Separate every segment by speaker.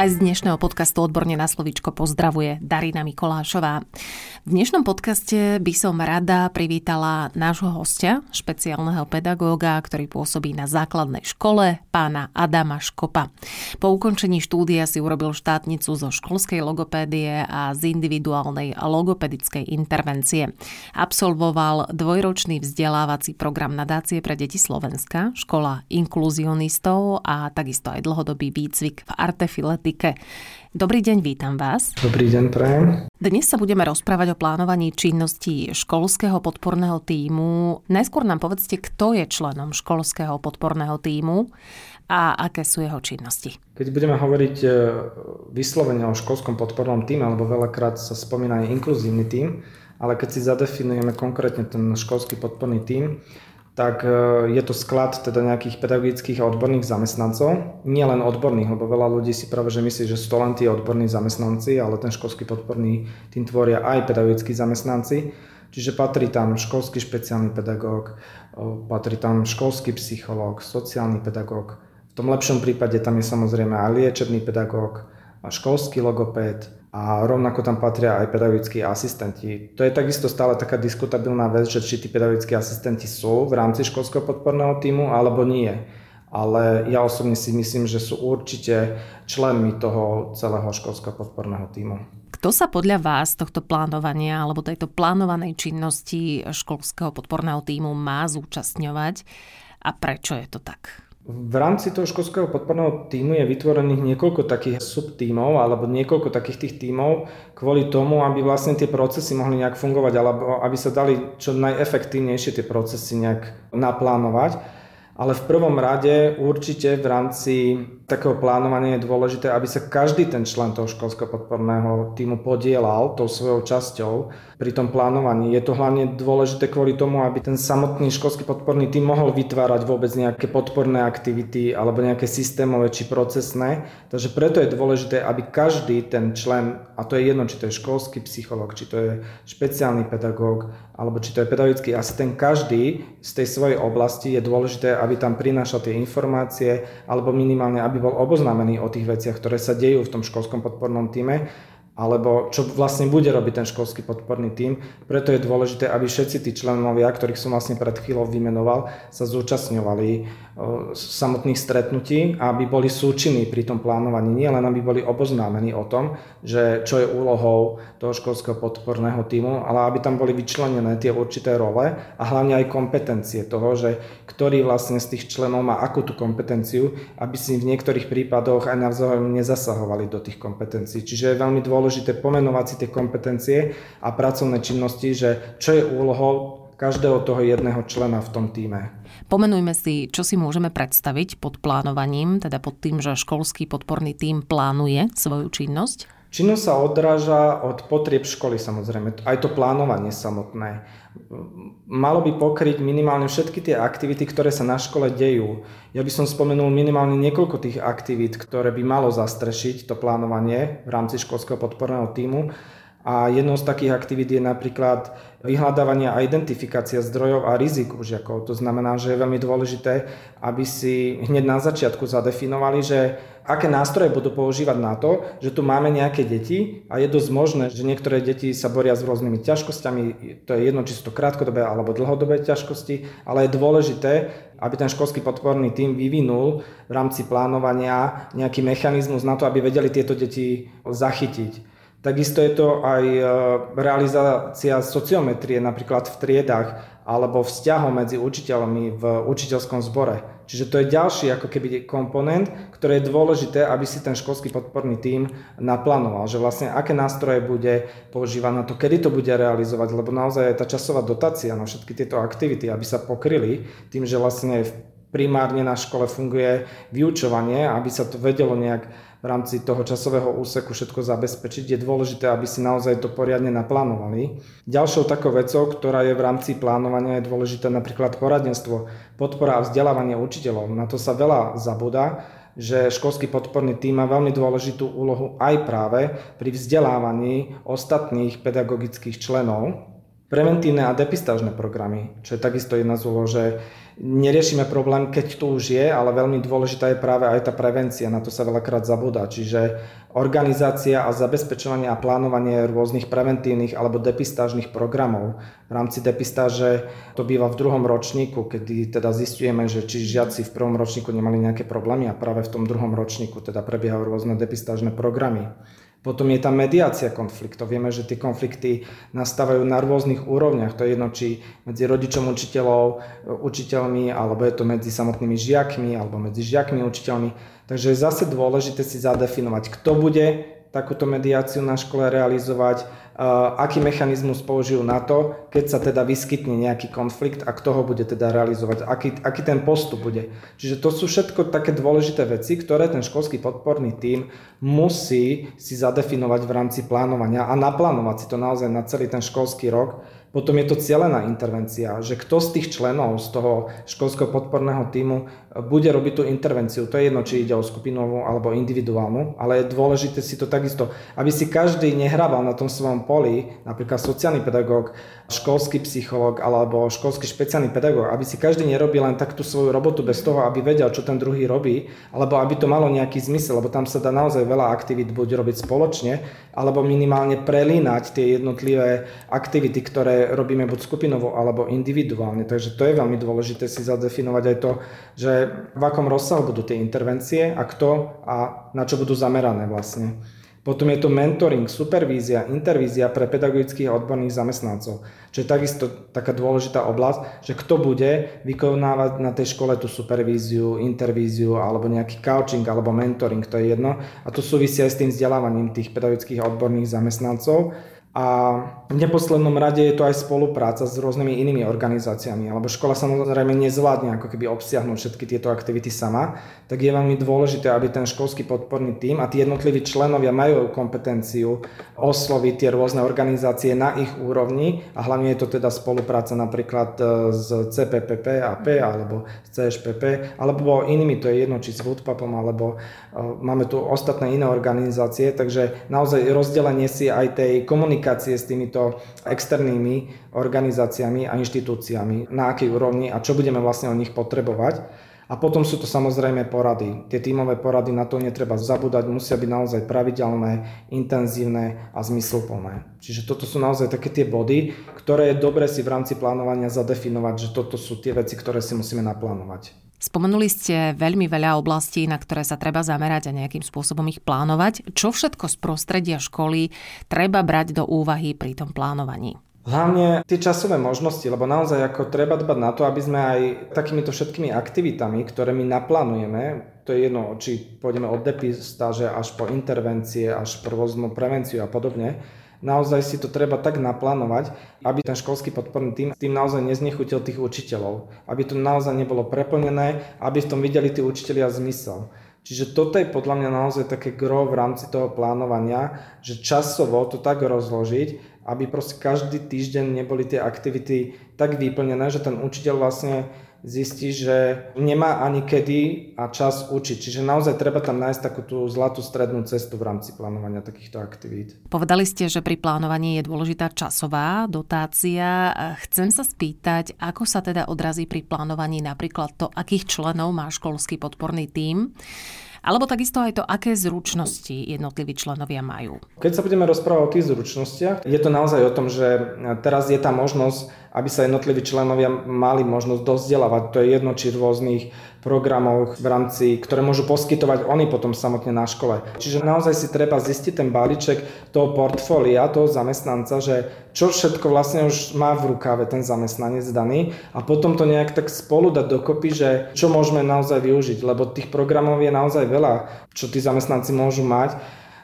Speaker 1: Aj z dnešného podcastu Odborne na slovíčko pozdravuje Darina Mikolášová. V dnešnom podcaste by som rada privítala nášho hostia, špeciálneho pedagóga, ktorý pôsobí na základnej škole, pána Adama Škopa. Po ukončení štúdia si urobil štátnicu zo školskej logopédie a z individuálnej logopedickej intervencie. Absolvoval dvojročný vzdelávací program nadácie pre deti Slovenska, škola inkluzionistov a takisto aj dlhodobý výcvik v artefiletike. Dobrý deň, vítam vás.
Speaker 2: Dobrý deň, prajem.
Speaker 1: Dnes sa budeme rozprávať o plánovaní činnosti školského podporného týmu. Najskôr nám povedzte, kto je členom školského podporného týmu a aké sú jeho činnosti.
Speaker 2: Keď budeme hovoriť e, vyslovene o školskom podpornom týme, alebo veľakrát sa spomína aj inkluzívny tím, ale keď si zadefinujeme konkrétne ten školský podporný tím, tak e, je to sklad teda nejakých pedagogických a odborných zamestnancov. Nie len odborných, lebo veľa ľudí si práve že myslí, že sú to len tí odborní zamestnanci, ale ten školský podporný tým tvoria aj pedagogickí zamestnanci. Čiže patrí tam školský špeciálny pedagóg, e, patrí tam školský psychológ, sociálny pedagóg. V tom lepšom prípade tam je samozrejme aj liečebný pedagóg, školský logopéd, a rovnako tam patria aj pedagogickí asistenti. To je takisto stále taká diskutabilná vec, že či tí pedagogickí asistenti sú v rámci školského podporného týmu alebo nie. Ale ja osobne si myslím, že sú určite členmi toho celého školského podporného týmu.
Speaker 1: Kto sa podľa vás tohto plánovania alebo tejto plánovanej činnosti školského podporného týmu má zúčastňovať a prečo je to tak?
Speaker 2: V rámci toho školského podporného týmu je vytvorených niekoľko takých subtímov alebo niekoľko takých tých tímov kvôli tomu, aby vlastne tie procesy mohli nejak fungovať alebo aby sa dali čo najefektívnejšie tie procesy nejak naplánovať. Ale v prvom rade určite v rámci takého plánovania je dôležité, aby sa každý ten člen toho školského podporného týmu podielal tou svojou časťou pri tom plánovaní. Je to hlavne dôležité kvôli tomu, aby ten samotný školský podporný tým mohol vytvárať vôbec nejaké podporné aktivity alebo nejaké systémové či procesné. Takže preto je dôležité, aby každý ten člen, a to je jedno, či to je školský psychológ, či to je špeciálny pedagóg, alebo či to je pedagogický asistent, každý z tej svojej oblasti je dôležité, aby tam prinášal tie informácie, alebo minimálne, aby bol oboznámený o tých veciach, ktoré sa dejú v tom školskom podpornom týme alebo čo vlastne bude robiť ten školský podporný tím. Preto je dôležité, aby všetci tí členovia, ktorých som vlastne pred chvíľou vymenoval, sa zúčastňovali samotných stretnutí aby boli súčinní pri tom plánovaní. Nie len aby boli oboznámení o tom, že čo je úlohou toho školského podporného týmu, ale aby tam boli vyčlenené tie určité role a hlavne aj kompetencie toho, že ktorý vlastne z tých členov má akú tú kompetenciu, aby si v niektorých prípadoch aj navzájom nezasahovali do tých kompetencií. Čiže je veľmi dôležité pomenovať si tie kompetencie a pracovné činnosti, že čo je úlohou každého toho jedného člena v tom týme.
Speaker 1: Pomenujme si, čo si môžeme predstaviť pod plánovaním, teda pod tým, že školský podporný tím plánuje svoju činnosť.
Speaker 2: Činnosť sa odráža od potrieb školy samozrejme, aj to plánovanie samotné. Malo by pokryť minimálne všetky tie aktivity, ktoré sa na škole dejú. Ja by som spomenul minimálne niekoľko tých aktivít, ktoré by malo zastrešiť to plánovanie v rámci školského podporného týmu. A jednou z takých aktivít je napríklad vyhľadávanie a identifikácia zdrojov a rizik u žiakov. To znamená, že je veľmi dôležité, aby si hneď na začiatku zadefinovali, že aké nástroje budú používať na to, že tu máme nejaké deti a je dosť možné, že niektoré deti sa boria s rôznymi ťažkosťami, to je jedno, či sú to krátkodobé alebo dlhodobé ťažkosti, ale je dôležité, aby ten školský podporný tým vyvinul v rámci plánovania nejaký mechanizmus na to, aby vedeli tieto deti zachytiť. Takisto je to aj e, realizácia sociometrie napríklad v triedách alebo vzťahom medzi učiteľmi v učiteľskom zbore. Čiže to je ďalší ako keby komponent, ktorý je dôležité, aby si ten školský podporný tím naplánoval, že vlastne aké nástroje bude používať na to, kedy to bude realizovať, lebo naozaj tá časová dotácia na všetky tieto aktivity, aby sa pokryli tým, že vlastne primárne na škole funguje vyučovanie, aby sa to vedelo nejak v rámci toho časového úseku všetko zabezpečiť, je dôležité, aby si naozaj to poriadne naplánovali. Ďalšou takou vecou, ktorá je v rámci plánovania, je dôležité napríklad poradenstvo, podpora a vzdelávanie učiteľov. Na to sa veľa zabúda že školský podporný tým má veľmi dôležitú úlohu aj práve pri vzdelávaní ostatných pedagogických členov. Preventívne a depistážne programy, čo je takisto jedna z úloh, že neriešime problém, keď tu už je, ale veľmi dôležitá je práve aj tá prevencia, na to sa veľakrát zabúda. Čiže organizácia a zabezpečovanie a plánovanie rôznych preventívnych alebo depistážnych programov. V rámci depistáže to býva v druhom ročníku, kedy teda zistujeme, že či žiaci v prvom ročníku nemali nejaké problémy a práve v tom druhom ročníku teda prebiehajú rôzne depistážne programy. Potom je tam mediácia konfliktov. Vieme, že tie konflikty nastávajú na rôznych úrovniach. To je jedno, či medzi rodičom učiteľov, učiteľmi, alebo je to medzi samotnými žiakmi, alebo medzi žiakmi učiteľmi. Takže je zase dôležité si zadefinovať, kto bude takúto mediáciu na škole realizovať, aký mechanizmus použijú na to, keď sa teda vyskytne nejaký konflikt a kto ho bude teda realizovať, aký, aký ten postup bude. Čiže to sú všetko také dôležité veci, ktoré ten školský podporný tím musí si zadefinovať v rámci plánovania a naplánovať si to naozaj na celý ten školský rok, potom je to cieľená intervencia, že kto z tých členov z toho školského podporného týmu bude robiť tú intervenciu. To je jedno, či ide o skupinovú alebo individuálnu, ale je dôležité si to takisto, aby si každý nehrával na tom svojom poli, napríklad sociálny pedagóg, školský psychológ alebo školský špeciálny pedagóg, aby si každý nerobil len tak tú svoju robotu bez toho, aby vedel, čo ten druhý robí, alebo aby to malo nejaký zmysel, lebo tam sa dá naozaj veľa aktivít buď robiť spoločne, alebo minimálne prelínať tie jednotlivé aktivity, ktoré robíme buď skupinovo alebo individuálne. Takže to je veľmi dôležité si zadefinovať aj to, že v akom rozsahu budú tie intervencie a kto a na čo budú zamerané vlastne. Potom je to mentoring, supervízia, intervízia pre pedagogických a odborných zamestnancov, čo je takisto taká dôležitá oblasť, že kto bude vykonávať na tej škole tú supervíziu, intervíziu alebo nejaký coaching alebo mentoring, to je jedno. A to súvisí aj s tým vzdelávaním tých pedagogických a odborných zamestnancov. A v neposlednom rade je to aj spolupráca s rôznymi inými organizáciami, alebo škola samozrejme nezvládne ako keby obsiahnuť všetky tieto aktivity sama, tak je veľmi dôležité, aby ten školský podporný tím a tí jednotliví členovia majú kompetenciu osloviť tie rôzne organizácie na ich úrovni a hlavne je to teda spolupráca napríklad e, s CPPP a P alebo s CŠPP alebo inými, to je jedno, či s Woodpapom alebo e, máme tu ostatné iné organizácie, takže naozaj rozdelenie si aj tej komunikácie komunikácie s týmito externými organizáciami a inštitúciami, na akej úrovni a čo budeme vlastne o nich potrebovať. A potom sú to samozrejme porady. Tie tímové porady na to netreba zabúdať, musia byť naozaj pravidelné, intenzívne a zmysluplné. Čiže toto sú naozaj také tie body, ktoré je dobre si v rámci plánovania zadefinovať, že toto sú tie veci, ktoré si musíme naplánovať.
Speaker 1: Spomenuli ste veľmi veľa oblastí, na ktoré sa treba zamerať a nejakým spôsobom ich plánovať. Čo všetko z prostredia školy treba brať do úvahy pri tom plánovaní?
Speaker 2: Hlavne tie časové možnosti, lebo naozaj ako treba dbať na to, aby sme aj takýmito všetkými aktivitami, ktoré my naplánujeme, to je jedno, či pôjdeme od depistáže až po intervencie, až po rôznu prevenciu a podobne, naozaj si to treba tak naplánovať, aby ten školský podporný tým, tým naozaj neznechutil tých učiteľov. Aby to naozaj nebolo preplnené, aby v tom videli tí učiteľia zmysel. Čiže toto je podľa mňa naozaj také gro v rámci toho plánovania, že časovo to tak rozložiť, aby proste každý týždeň neboli tie aktivity tak vyplnené, že ten učiteľ vlastne zistí, že nemá ani kedy a čas učiť. Čiže naozaj treba tam nájsť takú tú zlatú strednú cestu v rámci plánovania takýchto aktivít.
Speaker 1: Povedali ste, že pri plánovaní je dôležitá časová dotácia. Chcem sa spýtať, ako sa teda odrazí pri plánovaní napríklad to, akých členov má školský podporný tím alebo takisto aj to, aké zručnosti jednotliví členovia majú.
Speaker 2: Keď sa budeme rozprávať o tých zručnostiach, je to naozaj o tom, že teraz je tá možnosť, aby sa jednotliví členovia mali možnosť dozdelávať. To je jedno, či rôznych programoch v rámci, ktoré môžu poskytovať oni potom samotne na škole. Čiže naozaj si treba zistiť ten balíček toho portfólia, toho zamestnanca, že čo všetko vlastne už má v rukáve ten zamestnanec daný a potom to nejak tak spolu dať dokopy, že čo môžeme naozaj využiť, lebo tých programov je naozaj veľa, čo tí zamestnanci môžu mať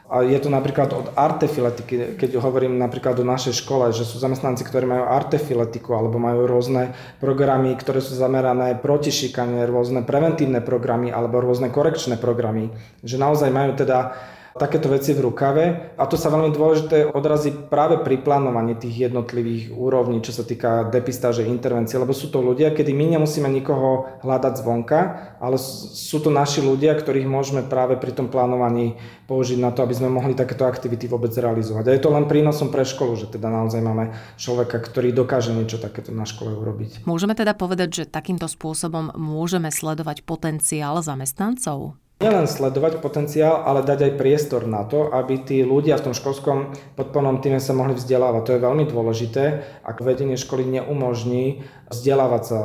Speaker 2: a je to napríklad od artefiletiky, keď hovorím napríklad o našej škole, že sú zamestnanci, ktorí majú artefiletiku alebo majú rôzne programy, ktoré sú zamerané proti šikane, rôzne preventívne programy alebo rôzne korekčné programy. Že naozaj majú teda takéto veci v rukave a to sa veľmi dôležité odrazí práve pri plánovaní tých jednotlivých úrovní, čo sa týka depistáže, intervencie, lebo sú to ľudia, kedy my nemusíme nikoho hľadať zvonka, ale sú to naši ľudia, ktorých môžeme práve pri tom plánovaní použiť na to, aby sme mohli takéto aktivity vôbec realizovať. A je to len prínosom pre školu, že teda naozaj máme človeka, ktorý dokáže niečo takéto na škole urobiť.
Speaker 1: Môžeme teda povedať, že takýmto spôsobom môžeme sledovať potenciál zamestnancov?
Speaker 2: Nielen sledovať potenciál, ale dať aj priestor na to, aby tí ľudia v tom školskom podpornom týme sa mohli vzdelávať. To je veľmi dôležité, ak vedenie školy neumožní vzdelávať sa.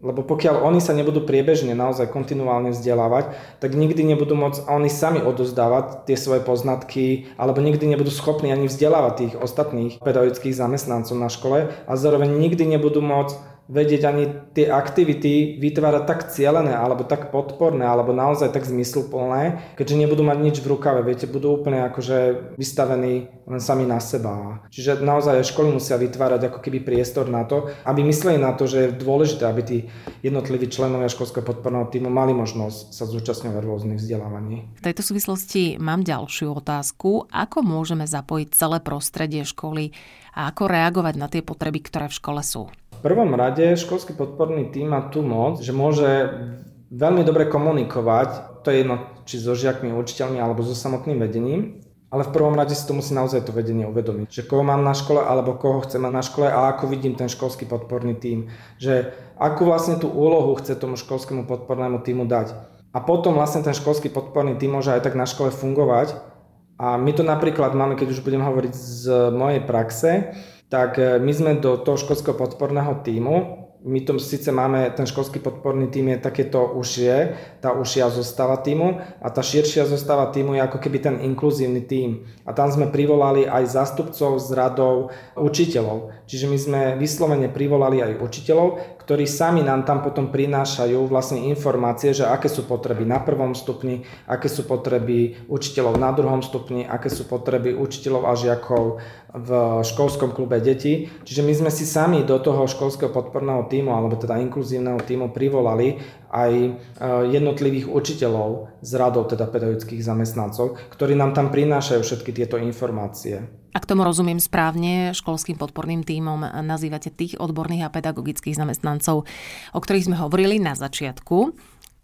Speaker 2: Lebo pokiaľ oni sa nebudú priebežne naozaj kontinuálne vzdelávať, tak nikdy nebudú môcť oni sami odozdávať tie svoje poznatky, alebo nikdy nebudú schopní ani vzdelávať tých ostatných pedagogických zamestnancov na škole a zároveň nikdy nebudú môcť vedieť ani tie aktivity vytvárať tak cielené, alebo tak podporné, alebo naozaj tak zmysluplné, keďže nebudú mať nič v rukave, viete, budú úplne akože vystavení len sami na seba. Čiže naozaj školy musia vytvárať ako keby priestor na to, aby mysleli na to, že je dôležité, aby tí jednotliví členovia školského podporného týmu mali možnosť sa zúčastňovať rôznych vzdelávaní.
Speaker 1: V tejto súvislosti mám ďalšiu otázku. Ako môžeme zapojiť celé prostredie školy a ako reagovať na tie potreby, ktoré v škole sú?
Speaker 2: Prvom rade školský podporný tým má tú moc, že môže veľmi dobre komunikovať, to je jedno, či so žiakmi, učiteľmi alebo so samotným vedením, ale v prvom rade si to musí naozaj to vedenie uvedomiť, že koho mám na škole alebo koho chcem mať na škole a ako vidím ten školský podporný tým, že akú vlastne tú úlohu chce tomu školskému podpornému týmu dať. A potom vlastne ten školský podporný tým môže aj tak na škole fungovať. A my to napríklad máme, keď už budem hovoriť z mojej praxe, tak e, my sme do toho školského podporného týmu my to síce máme, ten školský podporný tým je takéto užšie, tá užšia zostava týmu a tá širšia zostava týmu je ako keby ten inkluzívny tým. A tam sme privolali aj zástupcov z radov učiteľov. Čiže my sme vyslovene privolali aj učiteľov, ktorí sami nám tam potom prinášajú vlastne informácie, že aké sú potreby na prvom stupni, aké sú potreby učiteľov na druhom stupni, aké sú potreby učiteľov a žiakov v školskom klube detí. Čiže my sme si sami do toho školského podporného týmu, alebo teda inkluzívneho týmu privolali aj e, jednotlivých učiteľov z radov, teda pedagogických zamestnancov, ktorí nám tam prinášajú všetky tieto informácie.
Speaker 1: Ak tomu rozumiem správne, školským podporným týmom nazývate tých odborných a pedagogických zamestnancov, o ktorých sme hovorili na začiatku.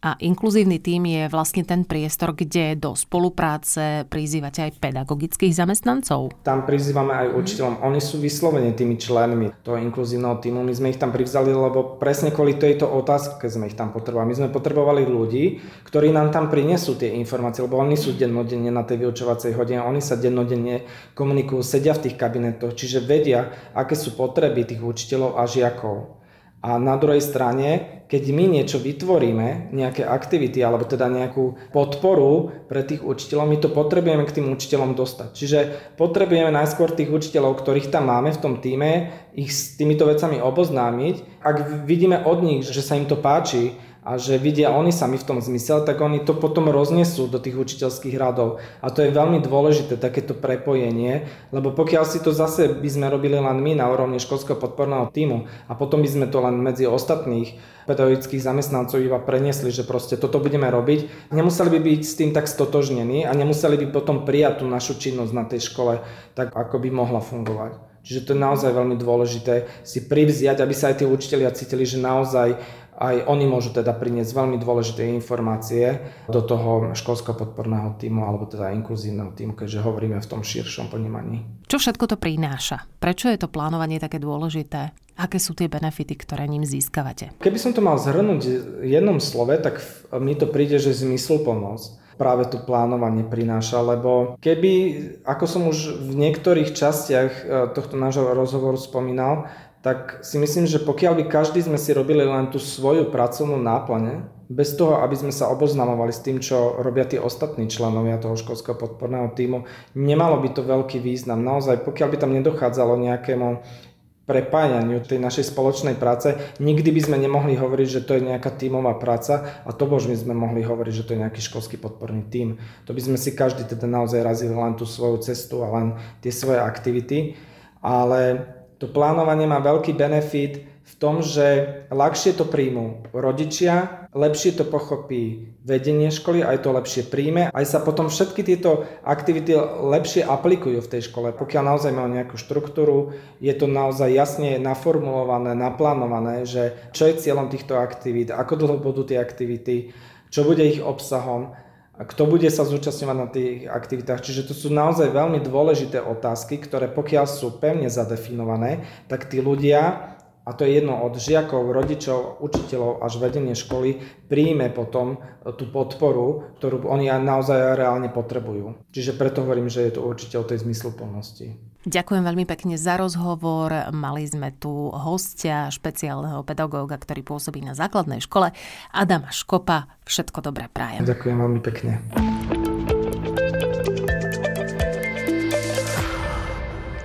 Speaker 1: A inkluzívny tím je vlastne ten priestor, kde do spolupráce prizývate aj pedagogických zamestnancov.
Speaker 2: Tam prizývame aj učiteľom. Oni sú vyslovene tými členmi toho inkluzívneho týmu. My sme ich tam privzali, lebo presne kvôli tejto otázke sme ich tam potrebovali. My sme potrebovali ľudí, ktorí nám tam prinesú tie informácie, lebo oni sú dennodenne na tej vyučovacej hodine, oni sa dennodenne komunikujú, sedia v tých kabinetoch, čiže vedia, aké sú potreby tých učiteľov a žiakov. A na druhej strane, keď my niečo vytvoríme, nejaké aktivity alebo teda nejakú podporu pre tých učiteľov, my to potrebujeme k tým učiteľom dostať. Čiže potrebujeme najskôr tých učiteľov, ktorých tam máme v tom týme, ich s týmito vecami oboznámiť. Ak vidíme od nich, že sa im to páči, a že vidia oni sami v tom zmysel, tak oni to potom roznesú do tých učiteľských radov. A to je veľmi dôležité, takéto prepojenie, lebo pokiaľ si to zase by sme robili len my na úrovni školského podporného týmu a potom by sme to len medzi ostatných pedagogických zamestnancov iba preniesli, že proste toto budeme robiť, nemuseli by byť s tým tak stotožnení a nemuseli by potom prijať tú našu činnosť na tej škole tak, ako by mohla fungovať. Čiže to je naozaj veľmi dôležité si privziať, aby sa aj tí učiteľia cítili, že naozaj aj oni môžu teda priniesť veľmi dôležité informácie do toho školského podporného týmu alebo teda inkluzívneho týmu, keďže hovoríme v tom širšom ponímaní.
Speaker 1: Čo všetko to prináša? Prečo je to plánovanie také dôležité? Aké sú tie benefity, ktoré ním získavate?
Speaker 2: Keby som to mal zhrnúť v jednom slove, tak mi to príde, že zmysluplnosť práve to plánovanie prináša, lebo keby, ako som už v niektorých častiach eh, tohto nášho rozhovoru spomínal, tak si myslím, že pokiaľ by každý sme si robili len tú svoju pracovnú náplne, bez toho, aby sme sa oboznamovali s tým, čo robia tí ostatní členovia toho školského podporného týmu, nemalo by to veľký význam. Naozaj, pokiaľ by tam nedochádzalo nejakému prepájaniu tej našej spoločnej práce, nikdy by sme nemohli hovoriť, že to je nejaká tímová práca a to by sme mohli hovoriť, že to je nejaký školský podporný tím. To by sme si každý teda naozaj razili len tú svoju cestu a len tie svoje aktivity, ale to plánovanie má veľký benefit v tom, že ľahšie to príjmú rodičia, lepšie to pochopí vedenie školy, aj to lepšie príjme, aj sa potom všetky tieto aktivity lepšie aplikujú v tej škole. Pokiaľ naozaj majú nejakú štruktúru, je to naozaj jasne naformulované, naplánované, že čo je cieľom týchto aktivít, ako dlho budú tie aktivity, čo bude ich obsahom a kto bude sa zúčastňovať na tých aktivitách. Čiže to sú naozaj veľmi dôležité otázky, ktoré pokiaľ sú pevne zadefinované, tak tí ľudia, a to je jedno od žiakov, rodičov, učiteľov až vedenie školy, príjme potom tú podporu, ktorú oni naozaj reálne potrebujú. Čiže preto hovorím, že je to určite o tej zmysluplnosti.
Speaker 1: Ďakujem veľmi pekne za rozhovor. Mali sme tu hostia, špeciálneho pedagóga, ktorý pôsobí na základnej škole, Adama Škopa. Všetko dobré prajem.
Speaker 2: Ďakujem veľmi pekne.